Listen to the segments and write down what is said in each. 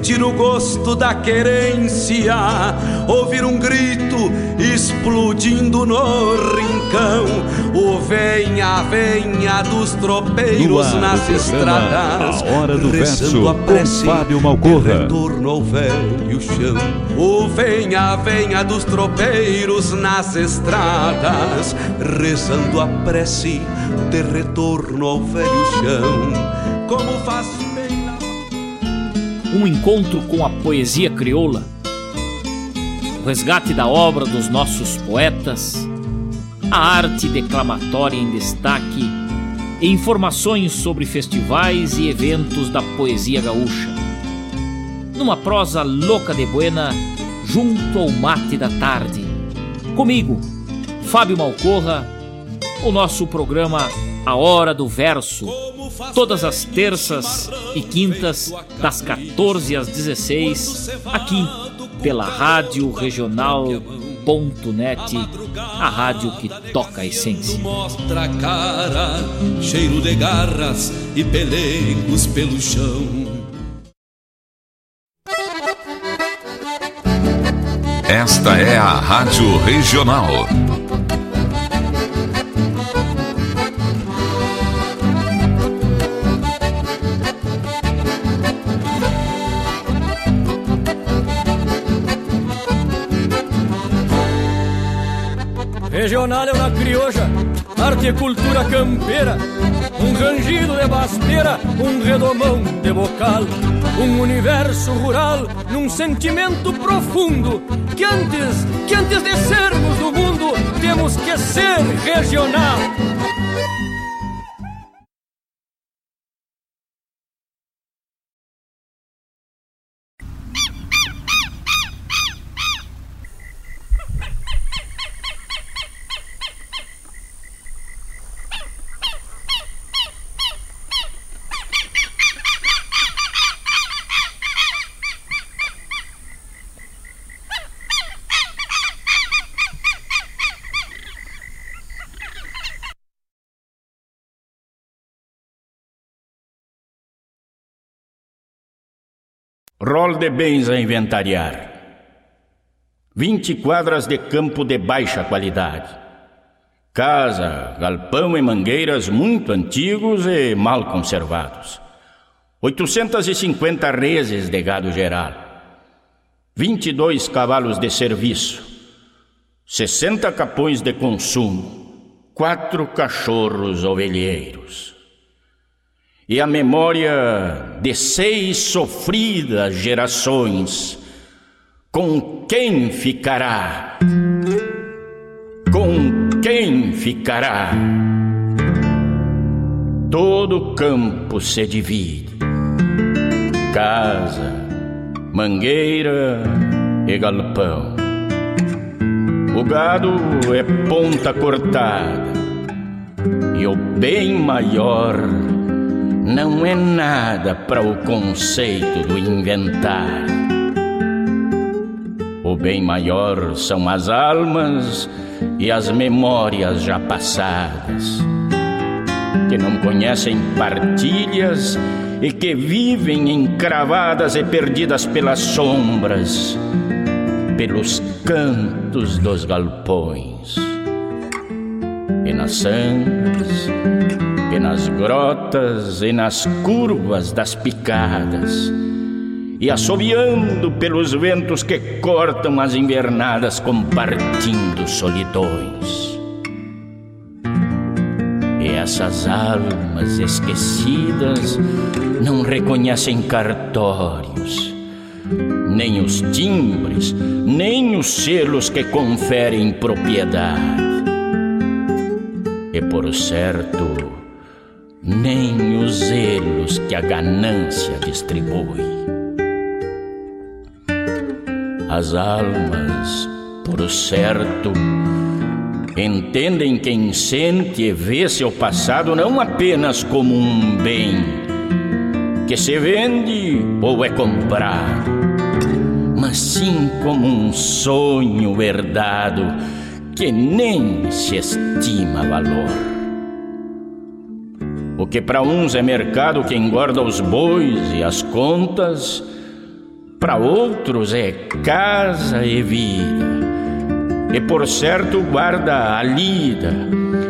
Sentir o gosto da querência, ouvir um grito explodindo no rincão, o venha, venha dos tropeiros nas estradas, a hora do verso a prece Fábio Malcorra. retorno ao velho chão, o venha, venha dos tropeiros nas estradas, rezando a prece de retorno ao velho chão, como faz um encontro com a poesia crioula, o resgate da obra dos nossos poetas, a arte declamatória em destaque e informações sobre festivais e eventos da poesia gaúcha. Numa prosa louca de buena, junto ao mate da tarde. Comigo, Fábio Malcorra, o nosso programa A Hora do Verso todas as terças e quintas, das 14 às 16, aqui pela Rádio Regional.net, a rádio que toca a essência. Mostra a cara, cheiro de garras e pelegos pelo chão. Esta é a Rádio Regional. Regional é uma crioja, arte e cultura campeira, um rangido de basteira, um redomão de bocal, um universo rural num sentimento profundo que antes, que antes de sermos do mundo, temos que ser regional. Rol de bens a inventariar. 20 quadras de campo de baixa qualidade. Casa, galpão e mangueiras muito antigos e mal conservados. 850 reses de gado geral. 22 cavalos de serviço. 60 capões de consumo. Quatro cachorros ovelheiros e a memória de seis sofridas gerações. Com quem ficará? Com quem ficará? Todo campo se divide: casa, mangueira e galpão. O gado é ponta cortada e o bem maior não é nada para o conceito do inventar. O bem maior são as almas e as memórias já passadas, que não conhecem partilhas e que vivem encravadas e perdidas pelas sombras, pelos cantos dos galpões e nas sangas e nas grotas e nas curvas das picadas, e assobiando pelos ventos que cortam as invernadas, compartindo solidões. E essas almas esquecidas não reconhecem cartórios, nem os timbres, nem os selos que conferem propriedade. E por certo, nem os zelos que a ganância distribui. As almas, por certo, entendem quem sente e vê seu passado não apenas como um bem que se vende ou é comprado, mas sim como um sonho herdado que nem se estima valor. O que para uns é mercado que engorda os bois e as contas, para outros é casa e vida. E por certo guarda a lida,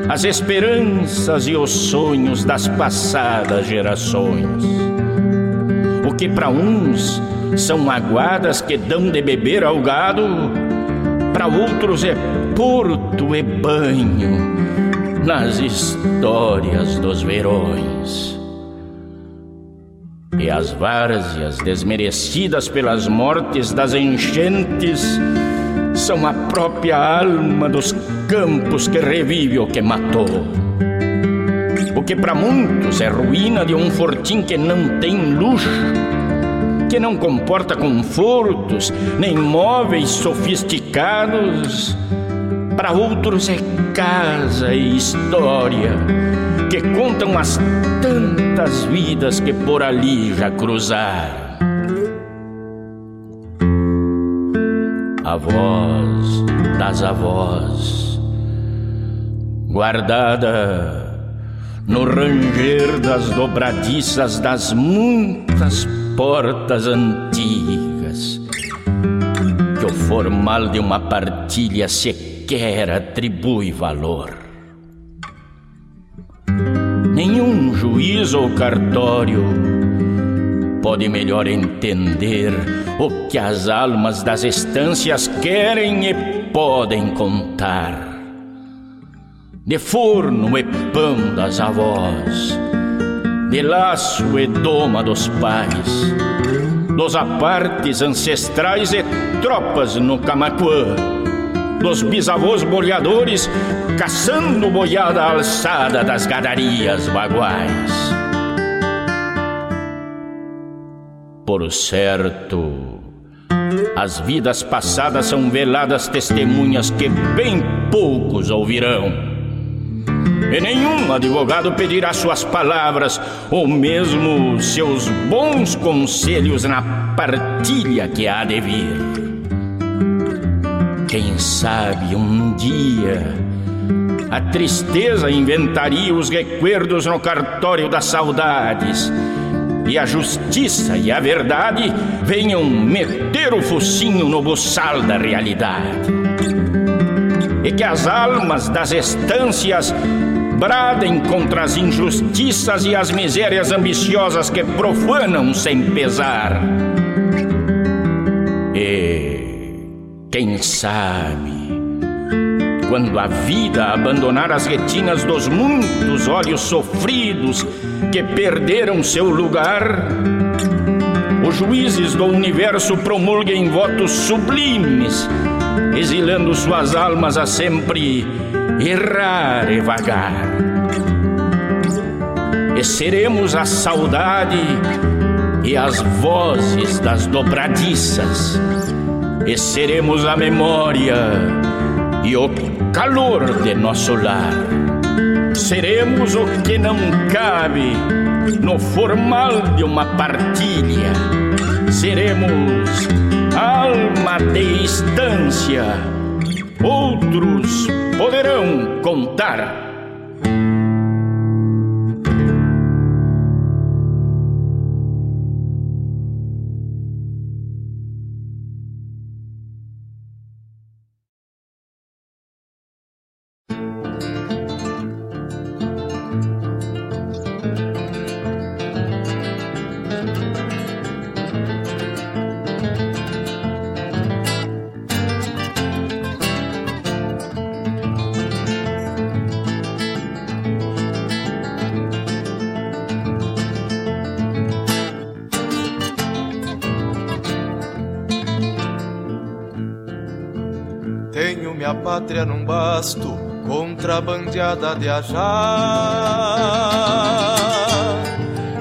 as esperanças e os sonhos das passadas gerações. O que para uns são aguadas que dão de beber ao gado, para outros é porto e banho nas histórias dos verões e as várzeas desmerecidas pelas mortes das enchentes são a própria alma dos campos que revive o que matou. O que para muitos é ruína de um fortim que não tem luxo, que não comporta confortos nem móveis sofisticados, para outros é casa e história que contam as tantas vidas que por ali já cruzaram. A voz das avós, guardada no ranger das dobradiças das muitas portas antigas, que o formal de uma partilha sequer atribui valor. Nenhum juiz ou cartório pode melhor entender o que as almas das estâncias querem e podem contar. De forno e pão das avós, de laço e doma dos pais, dos apartes ancestrais e tropas no Camacuã dos bisavôs boleadores caçando boiada alçada das gadarias baguais. Por certo, as vidas passadas são veladas testemunhas que bem poucos ouvirão. E nenhum advogado pedirá suas palavras ou mesmo seus bons conselhos na partilha que há de vir. Quem sabe um dia a tristeza inventaria os recuerdos no cartório das saudades e a justiça e a verdade venham meter o focinho no buçal da realidade. E que as almas das estâncias bradem contra as injustiças e as misérias ambiciosas que profanam sem pesar. Quem sabe, quando a vida abandonar as retinas dos muitos olhos sofridos que perderam seu lugar, os juízes do universo promulguem votos sublimes, exilando suas almas a sempre errar e vagar. E seremos a saudade e as vozes das dobradiças e seremos a memória e o calor de nosso lar. Seremos o que não cabe no formal de uma partilha. Seremos alma de estância. Outros poderão contar Minha pátria num basto, contrabandeada de ajá.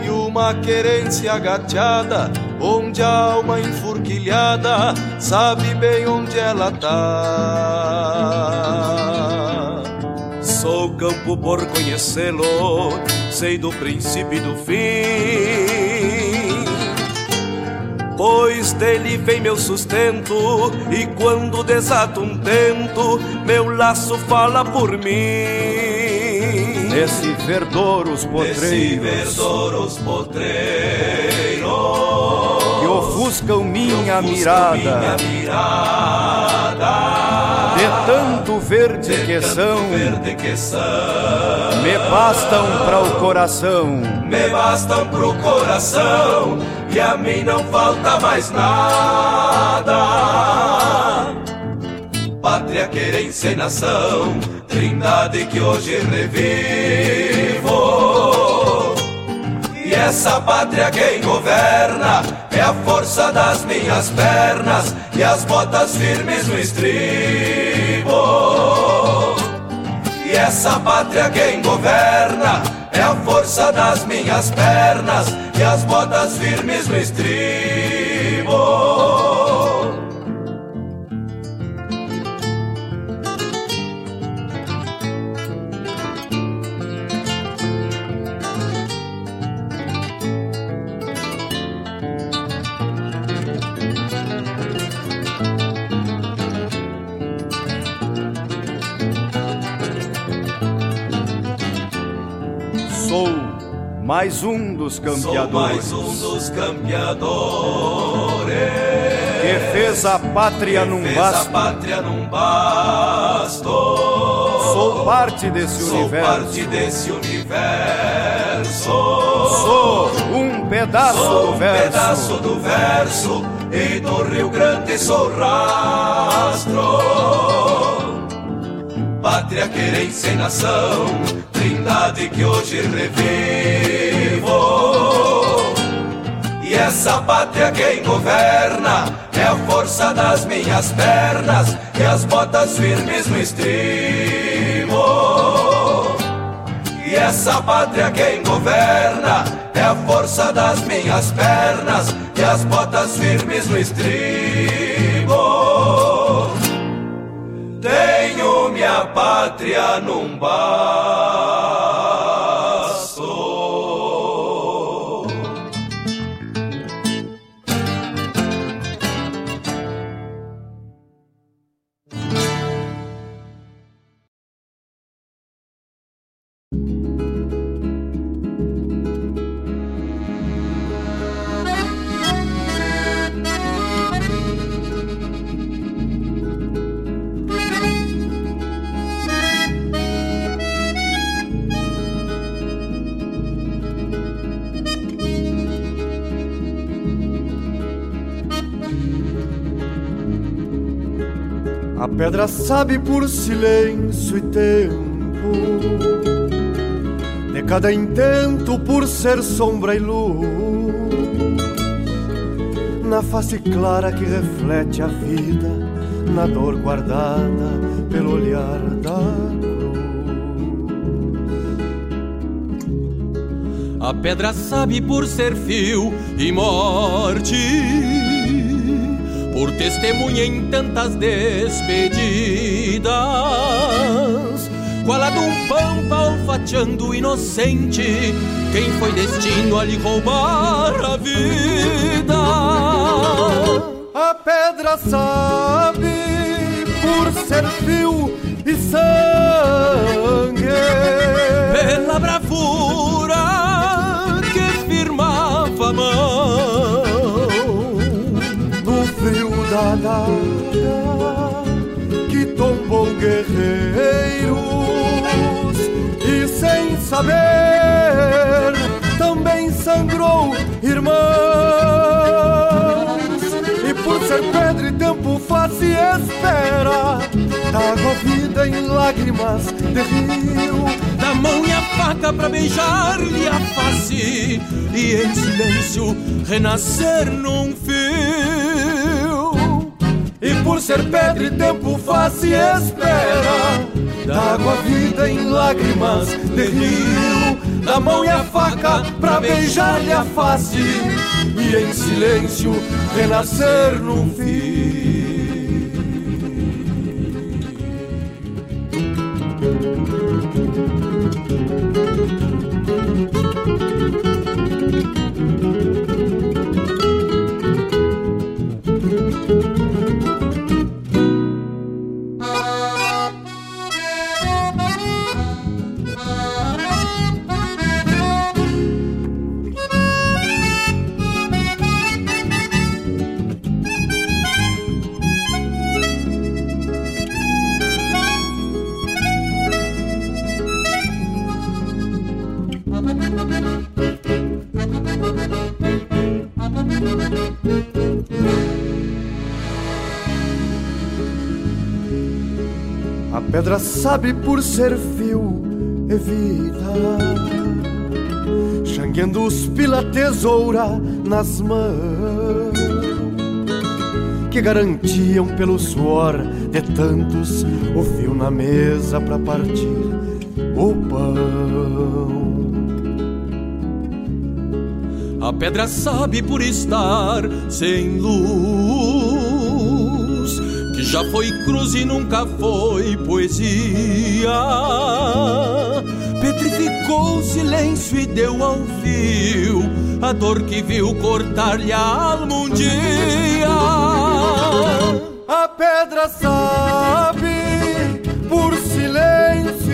E uma querência agateada, onde a alma enfurquilhada sabe bem onde ela tá. Sou campo por conhecê-lo, sei do princípio e do fim pois dele vem meu sustento, e quando desato um tento, meu laço fala por mim. Nesse verdouros potreiros, Nesse verdouros potreiros, que ofuscam minha, mirada, minha mirada, verde que são, me bastam para o coração, me bastam pro coração e a mim não falta mais nada. Pátria, querência e nação, trindade que hoje revivo. E essa pátria quem governa é a força das minhas pernas e as botas firmes no estribo. Essa pátria quem governa é a força das minhas pernas e as botas firmes no estribo. Mais um dos campeadores. Sou mais um dos campeadores. Que fez a pátria que num fez basto. a pátria num basto. Sou parte desse Sou universo. parte desse universo. Sou um pedaço sou do um verso. pedaço do verso. E do Rio Grande sou rastro. Pátria, querência e nação, trindade que hoje revivo. E essa pátria quem governa é a força das minhas pernas e as botas firmes no estribo. E essa pátria quem governa é a força das minhas pernas e as botas firmes no estribo. Tenho minha pátria num pedra sabe por silêncio e tempo, de cada intento por ser sombra e luz, na face clara que reflete a vida, na dor guardada pelo olhar da cruz. A pedra sabe por ser fio e morte por testemunha em tantas despedidas, qual a de um pampa olfateando inocente, quem foi destino a lhe roubar a vida. A pedra sabe por ser fio e sangue, pela bravura saber também sangrou irmãos e por ser pedra e tempo faz e espera água vida em lágrimas de rio da mão e a faca pra beijar-lhe a face e em silêncio renascer num fio ser pedra e tempo faz e espera. D'água vida em lágrimas de rio, mão e a faca pra beijar-lhe a face e em silêncio renascer no fim. Pedra sabe por ser fio e vida, xangueando os pila tesoura nas mãos, que garantiam pelo suor de tantos o fio na mesa para partir o pão. A pedra sabe por estar sem luz já foi cruz e nunca foi poesia. Petrificou o silêncio e deu ao fio a dor que viu cortar-lhe a alma um dia. A pedra sabe por silêncio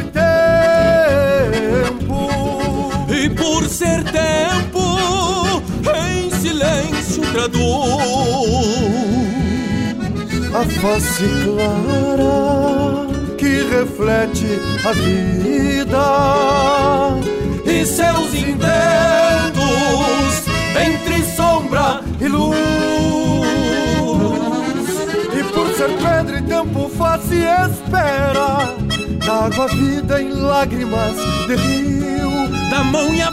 face clara que reflete a vida e seus intentos entre sombra e luz. E por ser pedra e tempo faz e espera, d'água vida em lágrimas de rio, da mão e a